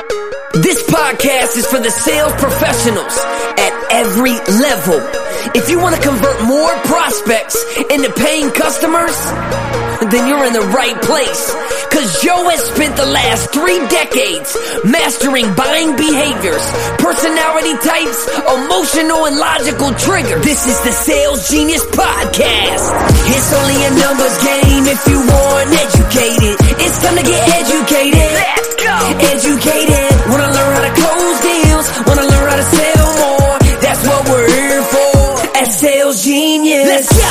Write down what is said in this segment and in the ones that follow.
This podcast is for the sales professionals at every level. If you want to convert more prospects into paying customers, then you're in the right place. Cause Joe has spent the last three decades mastering buying behaviors, personality types, emotional and logical triggers. This is the Sales Genius Podcast. It's only a numbers game if you want educated. It's time to get educated. Educated. Wanna learn how to close deals. Wanna learn how to sell more. That's what we're here for at Sales Genius. Let's go.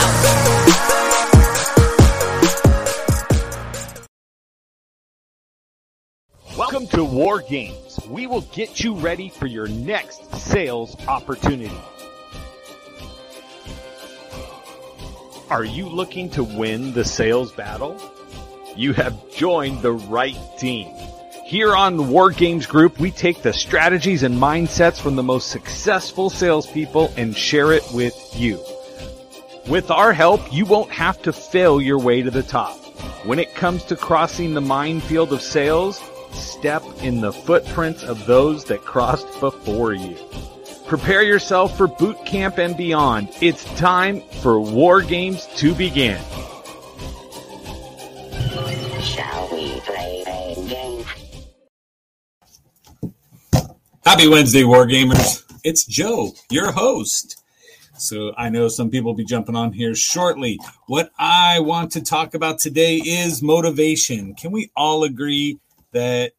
Welcome to War Games. We will get you ready for your next sales opportunity. Are you looking to win the sales battle? You have joined the right team. Here on the War Games Group, we take the strategies and mindsets from the most successful salespeople and share it with you. With our help, you won't have to fail your way to the top. When it comes to crossing the minefield of sales, step in the footprints of those that crossed before you. Prepare yourself for boot camp and beyond. It's time for War Games to begin. Happy Wednesday, War Gamers. It's Joe, your host. So I know some people will be jumping on here shortly. What I want to talk about today is motivation. Can we all agree that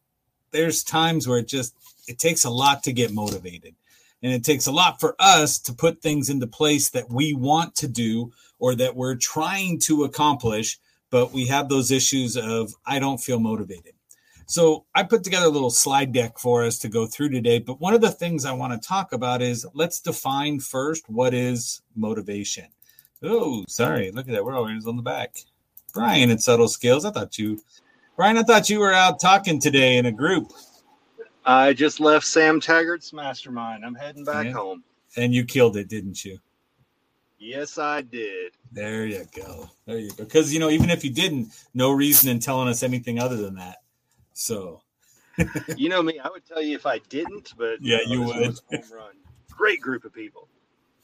there's times where it just it takes a lot to get motivated and it takes a lot for us to put things into place that we want to do or that we're trying to accomplish but we have those issues of i don't feel motivated so i put together a little slide deck for us to go through today but one of the things i want to talk about is let's define first what is motivation oh sorry look at that we're always on the back brian at subtle skills i thought you Brian, I thought you were out talking today in a group I just left Sam Taggart's mastermind. I'm heading back Yeah. home. and you killed it, didn't you? Yes, I did. There you go. There you go. Because, you know, even if you didn't, no reason in telling us anything other than that. So, You know me, I would tell you if I didn't, but Yeah, uh, you would. Great group of people.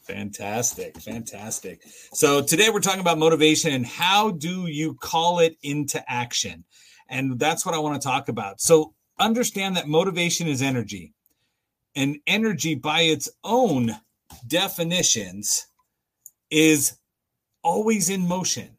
fantastic. Fantastic. So, today we're talking about motivation and how do you call it into action? And that's what I want to talk about. So, understand that motivation is energy, and energy by its own definitions is always in motion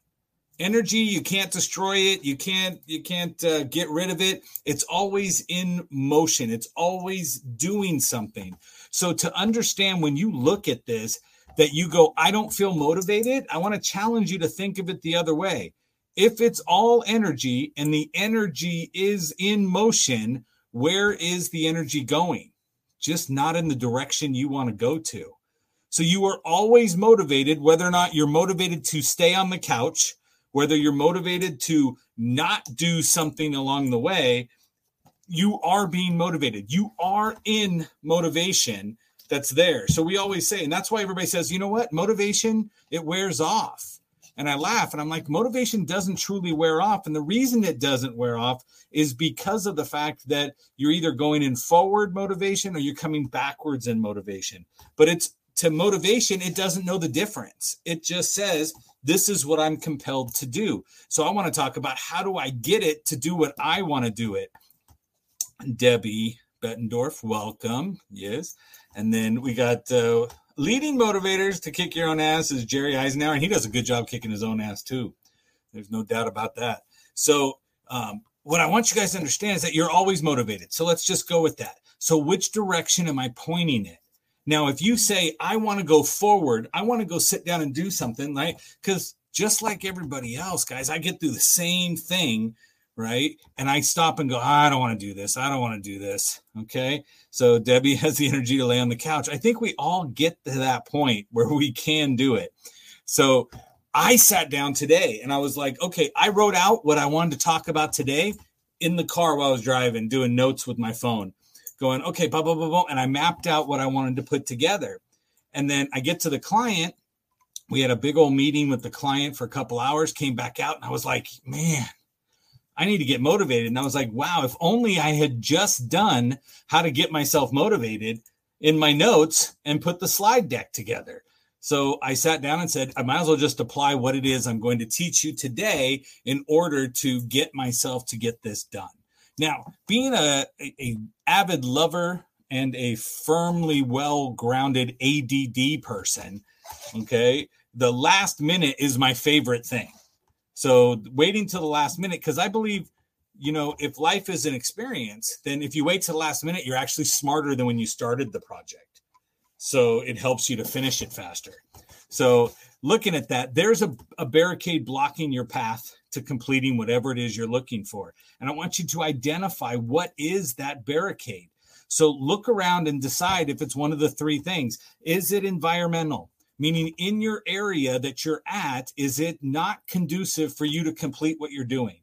energy you can't destroy it you can't you can't uh, get rid of it. It's always in motion. It's always doing something. So to understand when you look at this that you go i don't feel motivated i want to challenge you to think of it the other way. If it's all energy and the energy is in motion where is the energy going? Just not in the direction you want to go to. So you are always motivated, whether or not you're motivated to stay on the couch, whether you're motivated to not do something along the way, you are being motivated. You are in motivation that's there. So we always say, and that's why everybody says, you know what? Motivation, it wears off. And I laugh and I'm like, motivation doesn't truly wear off. And the reason it doesn't wear off is because of the fact that you're either going in forward motivation or you're coming backwards in motivation. But it's to motivation, it doesn't know the difference. It just says, this is what I'm compelled to do. So I want to talk about how do I get it to do what I want to do it. Debbie Bettendorf, welcome. Yes. And then we got uh, leading motivators to kick your own ass is Jerry Eisenhower, and he does a good job kicking his own ass too. There's no doubt about that. So, um, what I want you guys to understand is that you're always motivated. So let's just go with that. So, which direction am I pointing it? Now, if you say, I want to go forward, I want to go sit down and do something, right? Because just like everybody else, guys, I get through the same thing, right? And I stop and go, I don't want to do this. I don't want to do this. Okay. So Debbie has the energy to lay on the couch. I think we all get to that point where we can do it. So I sat down today and I was like, okay, I wrote out what I wanted to talk about today in the car while I was driving, doing notes with my phone, going, okay, blah, blah, blah, blah. And I mapped out what I wanted to put together. And then I get to the client. We had a big old meeting with the client for a couple hours, came back out, and I was like, man, I need to get motivated. And I was like, wow, if only I had just done how to get myself motivated in my notes and put the slide deck together. So I sat down and said, I might as well just apply what it is I'm going to teach you today in order to get myself to get this done. Now, being a, a, a avid lover and a firmly well grounded ADD person, okay, the last minute is my favorite thing. So waiting till the last minute, because I believe, you know, if life is an experience, then if you wait till the last minute, you're actually smarter than when you started the project. So it helps you to finish it faster. So looking at that, there's a, a barricade blocking your path to completing whatever it is you're looking for. And I want you to identify what is that barricade. So look around and decide if it's one of the three things. Is it environmental? meaning in your area that you're at, is it not conducive for you to complete what you're doing?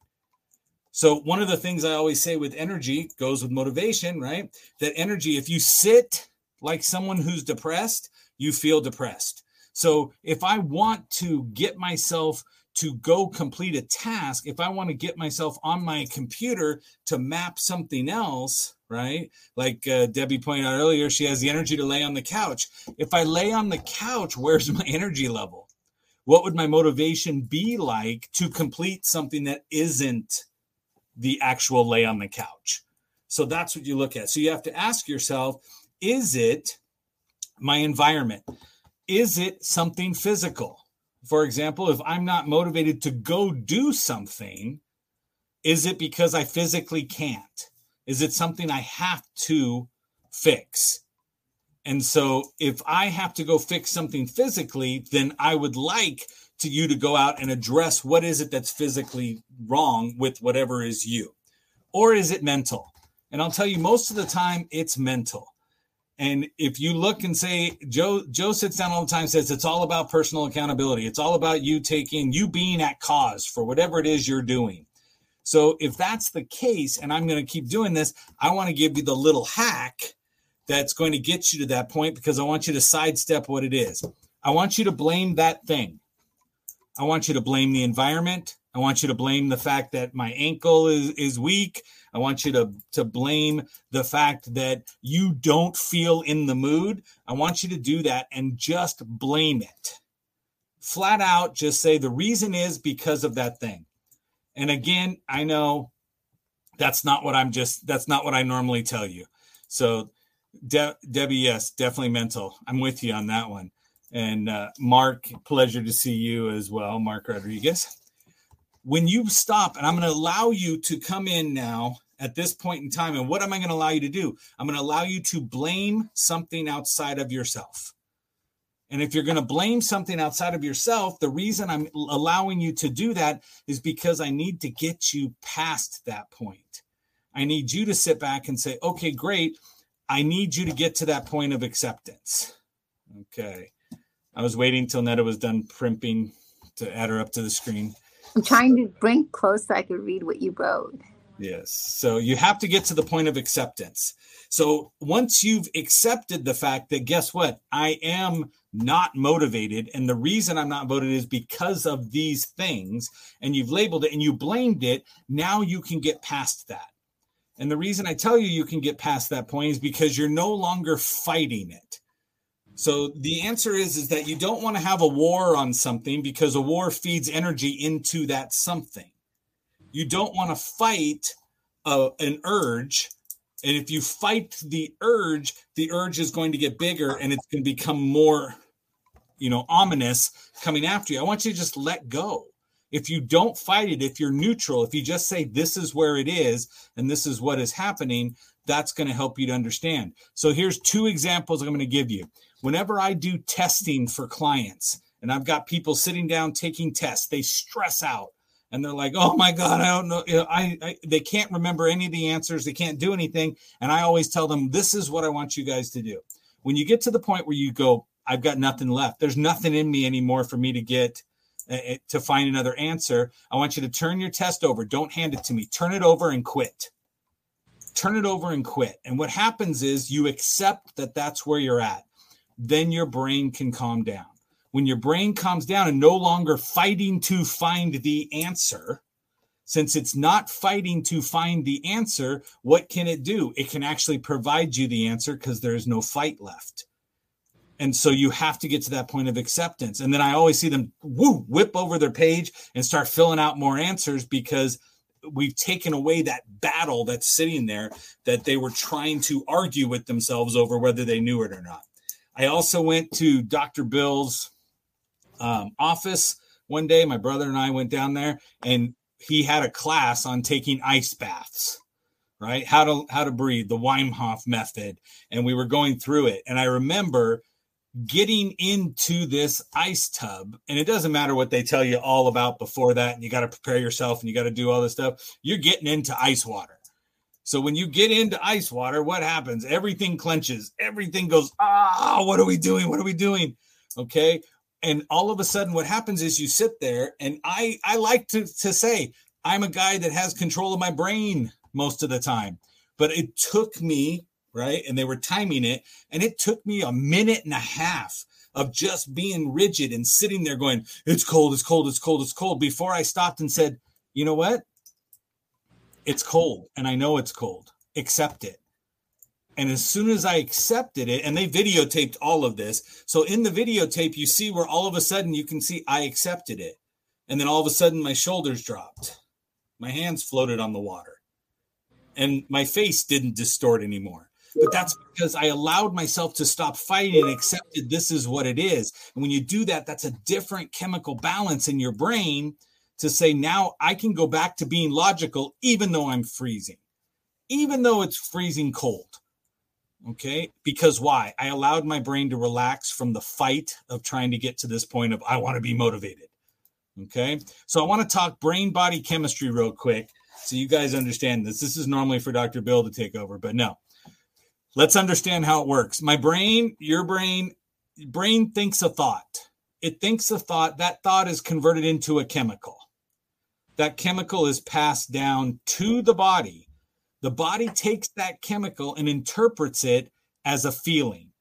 So, one of the things I always say with energy goes with motivation, right? That energy, if you sit like someone who's depressed, you feel depressed. So, if I want to get myself to go complete a task, if I want to get myself on my computer to map something else, right? Like uh, Debbie pointed out earlier, she has the energy to lay on the couch. If I lay on the couch, where's my energy level? What would my motivation be like to complete something that isn't the actual lay on the couch? So that's what you look at. So you have to ask yourself is it my environment? Is it something physical? For example, if I'm not motivated to go do something, is it because I physically can't? Is it something I have to fix? And so if I have to go fix something physically, then I would like to you to go out and address what is it that's physically wrong with whatever is you. Or is it mental? And I'll tell you most of the time it's mental. And if you look and say Joe Joe sits down all the time says it's all about personal accountability. It's all about you taking you being at cause for whatever it is you're doing. So if that's the case, and I'm going to keep doing this, I want to give you the little hack that's going to get you to that point because I want you to sidestep what it is. I want you to blame that thing. I want you to blame the environment. I want you to blame the fact that my ankle is, is weak. I want you to, to blame the fact that you don't feel in the mood. I want you to do that and just blame it. Flat out, just say the reason is because of that thing. And again, I know that's not what I'm just, that's not what I normally tell you. So, De- Debbie, yes, definitely mental. I'm with you on that one. And uh, Mark, pleasure to see you as well, Mark Rodriguez. When you stop, and I'm going to allow you to come in now at this point in time, and what am I going to allow you to do? I'm going to allow you to blame something outside of yourself. And if you're going to blame something outside of yourself, the reason I'm allowing you to do that is because I need to get you past that point. I need you to sit back and say, okay, great. I need you to get to that point of acceptance. Okay. I was waiting till Netta was done primping to add her up to the screen. I'm trying to bring close so I could read what you wrote. Yes. So you have to get to the point of acceptance. So once you've accepted the fact that, guess what? I am not motivated. And the reason I'm not voted is because of these things. And you've labeled it and you blamed it. Now you can get past that. And the reason I tell you you can get past that point is because you're no longer fighting it. So the answer is is that you don't want to have a war on something because a war feeds energy into that something. You don't want to fight a, an urge and if you fight the urge, the urge is going to get bigger and it's going to become more you know, ominous coming after you. I want you to just let go. If you don't fight it, if you're neutral, if you just say, this is where it is and this is what is happening, that's going to help you to understand. So here's two examples I'm going to give you. Whenever I do testing for clients and I've got people sitting down taking tests, they stress out and they're like, "Oh my God, I don't know. I, I, they can't remember any of the answers. They can't do anything." And I always tell them, "This is what I want you guys to do." When you get to the point where you go, I've got nothing left. There's nothing in me anymore for me to get uh, to find another answer. I want you to turn your test over. Don't hand it to me. Turn it over and quit. Turn it over and quit. And what happens is you accept that that's where you're at. Then your brain can calm down. When your brain calms down and no longer fighting to find the answer, Since it's not fighting to find the answer, what can it do? It can actually provide you the answer because there's no fight left. And so you have to get to that point of acceptance. And then I always see them woo, whip over their page and start filling out more answers because we've taken away that battle that's sitting there that they were trying to argue with themselves over whether they knew it or not. I also went to Dr. Bill's um, office one day. My brother and I went down there, and he had a class on taking ice baths, right? How to how to breathe, the Wim Hof method, and we were going through it. And I remember getting into this ice tub, and it doesn't matter what they tell you all about before that, and you got to prepare yourself and you got to do all this stuff. You're getting into ice water. So when you get into ice water, what happens? Everything clenches, everything goes, ah, what are we doing? What are we doing? Okay. And all of a sudden, what happens is you sit there, and I I like to, to say I'm a guy that has control of my brain most of the time. But it took me, right? And they were timing it, and it took me a minute and a half of just being rigid and sitting there going, It's cold, it's cold, it's cold, it's cold, before I stopped and said, You know what? it's cold and I know it's cold. Accept it. And as soon as I accepted it, and they videotaped all of this. So in the videotape, you see where all of a sudden you can see I accepted it. And then all of a sudden my shoulders dropped. My hands floated on the water. And my face didn't distort anymore. But that's because I allowed myself to stop fighting and accepted this is what it is. And when you do that, that's a different chemical balance in your brain to say now I can go back to being logical, even though I'm freezing, even though it's freezing cold. Okay. Because why? I allowed my brain to relax from the fight of trying to get to this point of I want to be motivated. Okay. So I want to talk brain body chemistry real quick so you guys understand this. This is normally for Dr. Bill to take over, but no. Let's understand how it works. My brain, your brain, brain thinks a thought. It thinks a thought. That thought is converted into a chemical that chemical is passed down to the body. The body takes that chemical and interprets it as a feeling.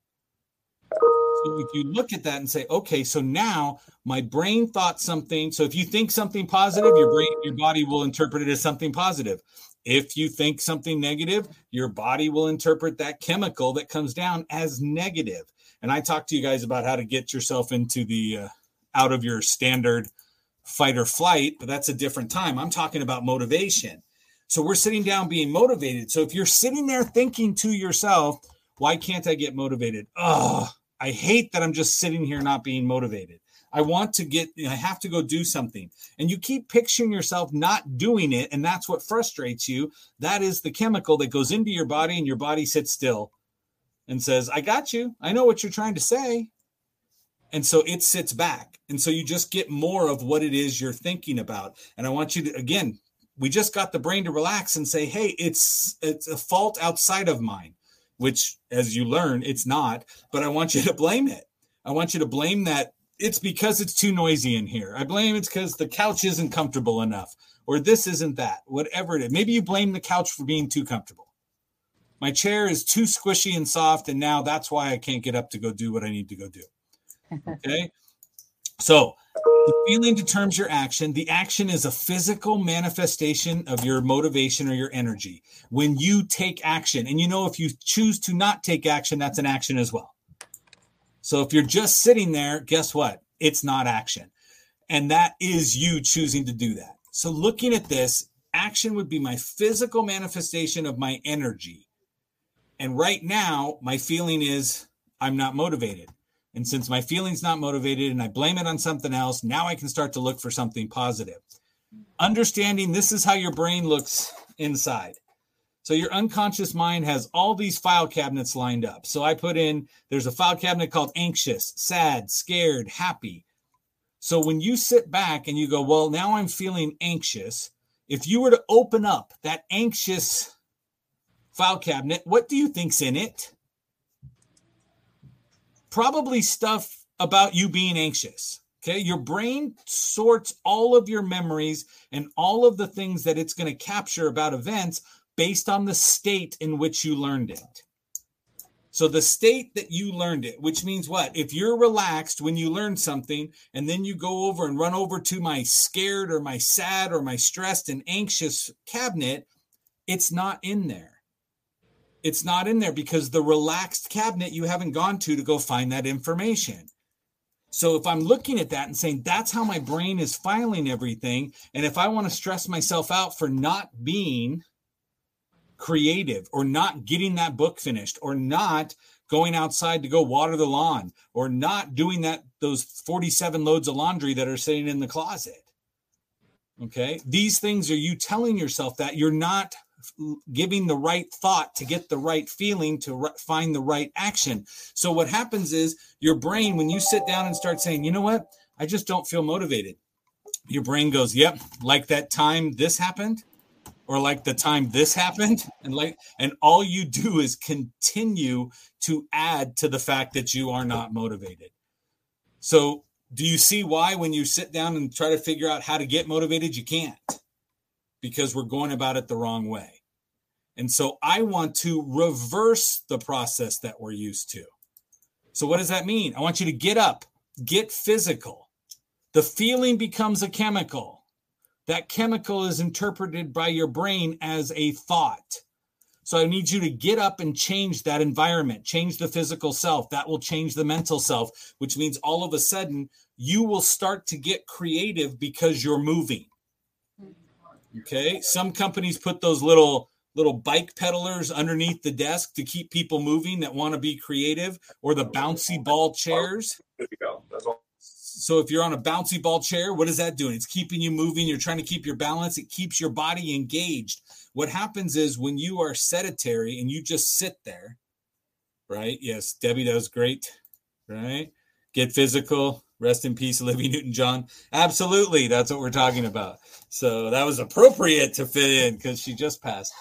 So if you look at that and say, okay, so now my brain thought something. So if you think something positive, your brain, your body will interpret it as something positive. If you think something negative, your body will interpret that chemical that comes down as negative. And I talked to you guys about how to get yourself into the uh, out of your standard fight or flight, but that's a different time. I'm talking about motivation. So we're sitting down being motivated. So if you're sitting there thinking to yourself, why can't I get motivated? Oh, I hate that I'm just sitting here not being motivated. I want to get, I have to go do something. And you keep picturing yourself not doing it. And that's what frustrates you. That is the chemical that goes into your body, and your body sits still and says, I got you. I know what you're trying to say. And so it sits back. And so you just get more of what it is you're thinking about. And I want you to, again, we just got the brain to relax and say, hey, it's it's a fault outside of mine, which as you learn, it's not. But I want you to blame it. I want you to blame that it's because it's too noisy in here. I blame it's because the couch isn't comfortable enough, or this isn't that, whatever it is. Maybe you blame the couch for being too comfortable. My chair is too squishy and soft, and now that's why I can't get up to go do what I need to go do. Okay. So the feeling determines your action. The action is a physical manifestation of your motivation or your energy. When you take action, and you know, if you choose to not take action, that's an action as well. So if you're just sitting there, guess what? It's not action. And that is you choosing to do that. So looking at this, action would be my physical manifestation of my energy. And right now, my feeling is I'm not motivated. And since my feeling's not motivated and I blame it on something else, now I can start to look for something positive. Understanding this is how your brain looks inside. So your unconscious mind has all these file cabinets lined up. So I put in, there's a file cabinet called anxious, sad, scared, happy. So when you sit back and you go, well, now I'm feeling anxious. If you were to open up that anxious file cabinet, what do you think's in it? Probably stuff about you being anxious. Okay. Your brain sorts all of your memories and all of the things that it's going to capture about events based on the state in which you learned it. So the state that you learned it, which means what? If you're relaxed when you learn something and then you go over and run over to my scared or my sad or my stressed and anxious cabinet, it's not in there. It's not in there because the relaxed cabinet you haven't gone to to go find that information. So if I'm looking at that and saying that's how my brain is filing everything, and if I want to stress myself out for not being creative or not getting that book finished or not going outside to go water the lawn or not doing that those 47 loads of laundry that are sitting in the closet okay these things are you telling yourself that you're not giving the right thought to get the right feeling to find the right action. So what happens is your brain when you sit down and start saying you know what? I just don't feel motivated. Your brain goes yep like that time this happened or like the time this happened and like and all you do is continue to add to the fact that you are not motivated. So do you see why when you sit down and try to figure out how to get motivated you can't? Because we're going about it the wrong way and so i want to reverse the process that we're used to so what does that mean i want you to get up get physical the feeling becomes a chemical that chemical is interpreted by your brain as a thought. So I need you to get up and change that environment, change the physical self. That will change the mental self, which means all of a sudden you will start to get creative because you're moving. Hmm. Okay. Some companies put those little little bike pedalers underneath the desk to keep people moving that want to be creative or the bouncy ball chairs. Good to go. So if you're on a bouncy ball chair, what is that doing? It's keeping you moving. You're trying to keep your balance. It keeps your body engaged. What happens is when you are sedentary and you just sit there, right? Yes, Debbie does great, right? Get physical. Rest in peace, Olivia Newton John. Absolutely. That's what we're talking about. So that was appropriate to fit in because she just passed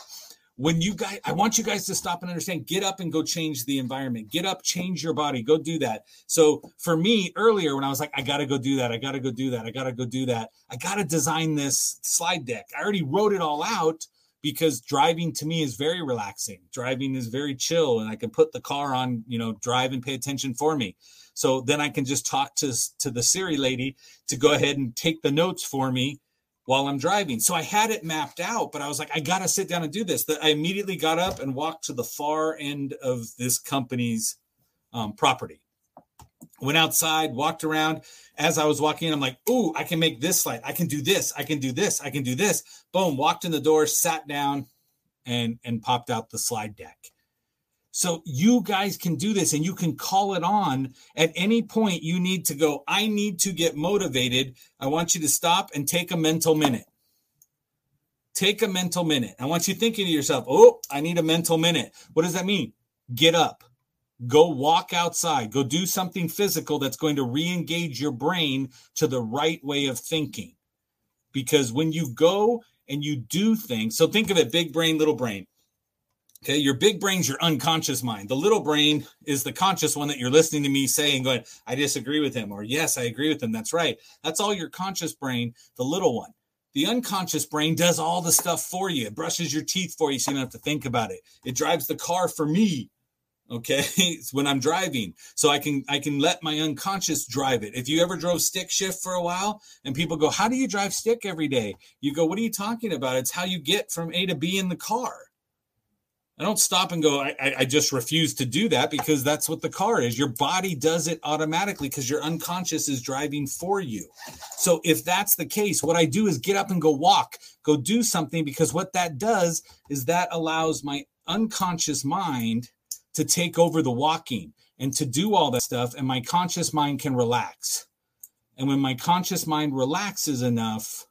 when you guys i want you guys to stop and understand get up and go change the environment. Get up change your body. Go do that. So for me earlier when i was like i gotta go do that. I gotta go do that. I gotta go do that. I gotta design this slide deck. I already wrote it all out because driving to me is very relaxing. Driving is very chill and i can put the car on you know drive and pay attention for me. So then i can just talk to to the siri lady to go ahead and take the notes for me while I'm driving. So I had it mapped out, but I was like, I got to sit down and do this. That I immediately got up and walked to the far end of this company's um, property. Went outside, walked around. As I was walking, I'm like, "Ooh, I can make this slide. I can do this. I can do this. I can do this." Boom! Walked in the door, sat down, and and popped out the slide deck. So you guys can do this and you can call it on at any point you need to go, I need to get motivated. I want you to stop and take a mental minute. Take a mental minute. I want you thinking to yourself, oh, I need a mental minute. What does that mean? Get up, go walk outside, go do something physical that's going to re engage your brain to the right way of thinking. Because when you go and you do things, so think of it big brain, little brain Okay, your big brain's your unconscious mind. The little brain is the conscious one that you're listening to me saying, going, I disagree with him, or yes, I agree with him. That's right. That's all your conscious brain, the little one. The unconscious brain does all the stuff for you. It brushes your teeth for you so you don't have to think about it. It drives the car for me. Okay. it's when I'm driving. So I can I can let my unconscious drive it. If you ever drove stick shift for a while and people go, How do you drive stick every day? You go, What are you talking about? It's how you get from A to B in the car I don't stop and go, I, I just refuse to do that because that's what the car is. Your body does it automatically because your unconscious is driving for you. So if that's the case, what I do is get up and go walk, go do something because what that does is that allows my unconscious mind to take over the walking and to do all that stuff. And my conscious mind can relax. And when my conscious mind relaxes enough,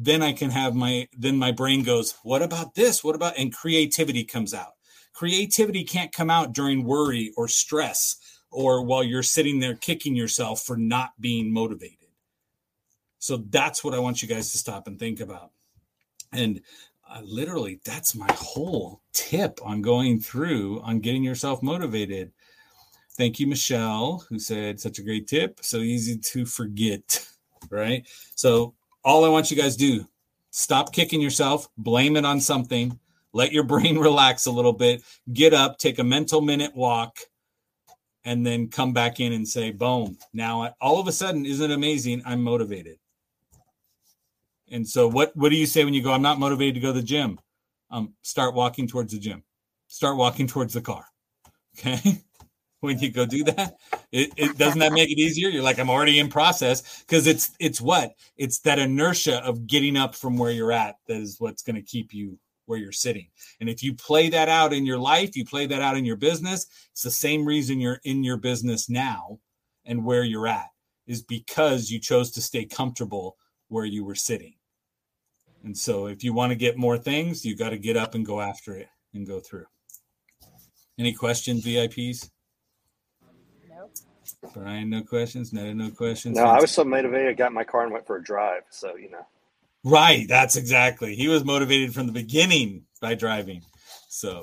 then I can have my then my brain goes, what about this? What about and creativity comes out. Creativity can't come out during worry or stress or while you're sitting there kicking yourself for not being motivated. So that's what I want you guys to stop and think about. And uh, literally, that's my whole tip on going through on getting yourself motivated. Thank you, Michelle, who said such a great tip. So easy to forget, right? So all I want you guys to do stop kicking yourself, blame it on something, let your brain relax a little bit, get up, take a mental minute walk, and then come back in and say, boom. Now, I- all of a sudden, isn't it amazing? I'm motivated. And so, what, what do you say when you go, I'm not motivated to go to the gym? Um, start walking towards the gym, start walking towards the car. Okay. when you go do that, it, it doesn't that make it easier? You're like, I'm already in process because it's, it's what? It's that inertia of getting up from where you're at that is what's going to keep you where you're sitting. And if you play that out in your life, you play that out in your business, it's the same reason you're in your business now and where you're at is because you chose to stay comfortable where you were sitting. And so if you want to get more things, you got to get up and go after it and go through. Any questions, VIPs? Brian, no questions. No, no questions. No, I was so motivated. I got in my car and went for a drive. So you know, Right, that's exactly. He was motivated from the beginning by driving. So,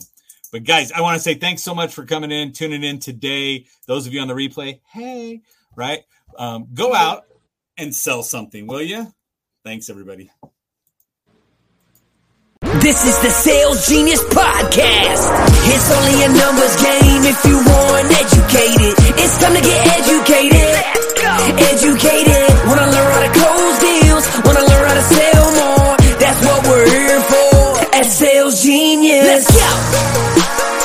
but guys, I want to say thanks so much for coming in, tuning in today. Those of you on the replay, hey, right? Um, go out and sell something, will you? Thanks, everybody. This is the Sales Genius Podcast. It's only a numbers game if you want educated. It's time to get educated. Educated. Wanna learn how to close deals. Wanna learn how to sell more. That's what we're here for at Sales Genius. Let's go.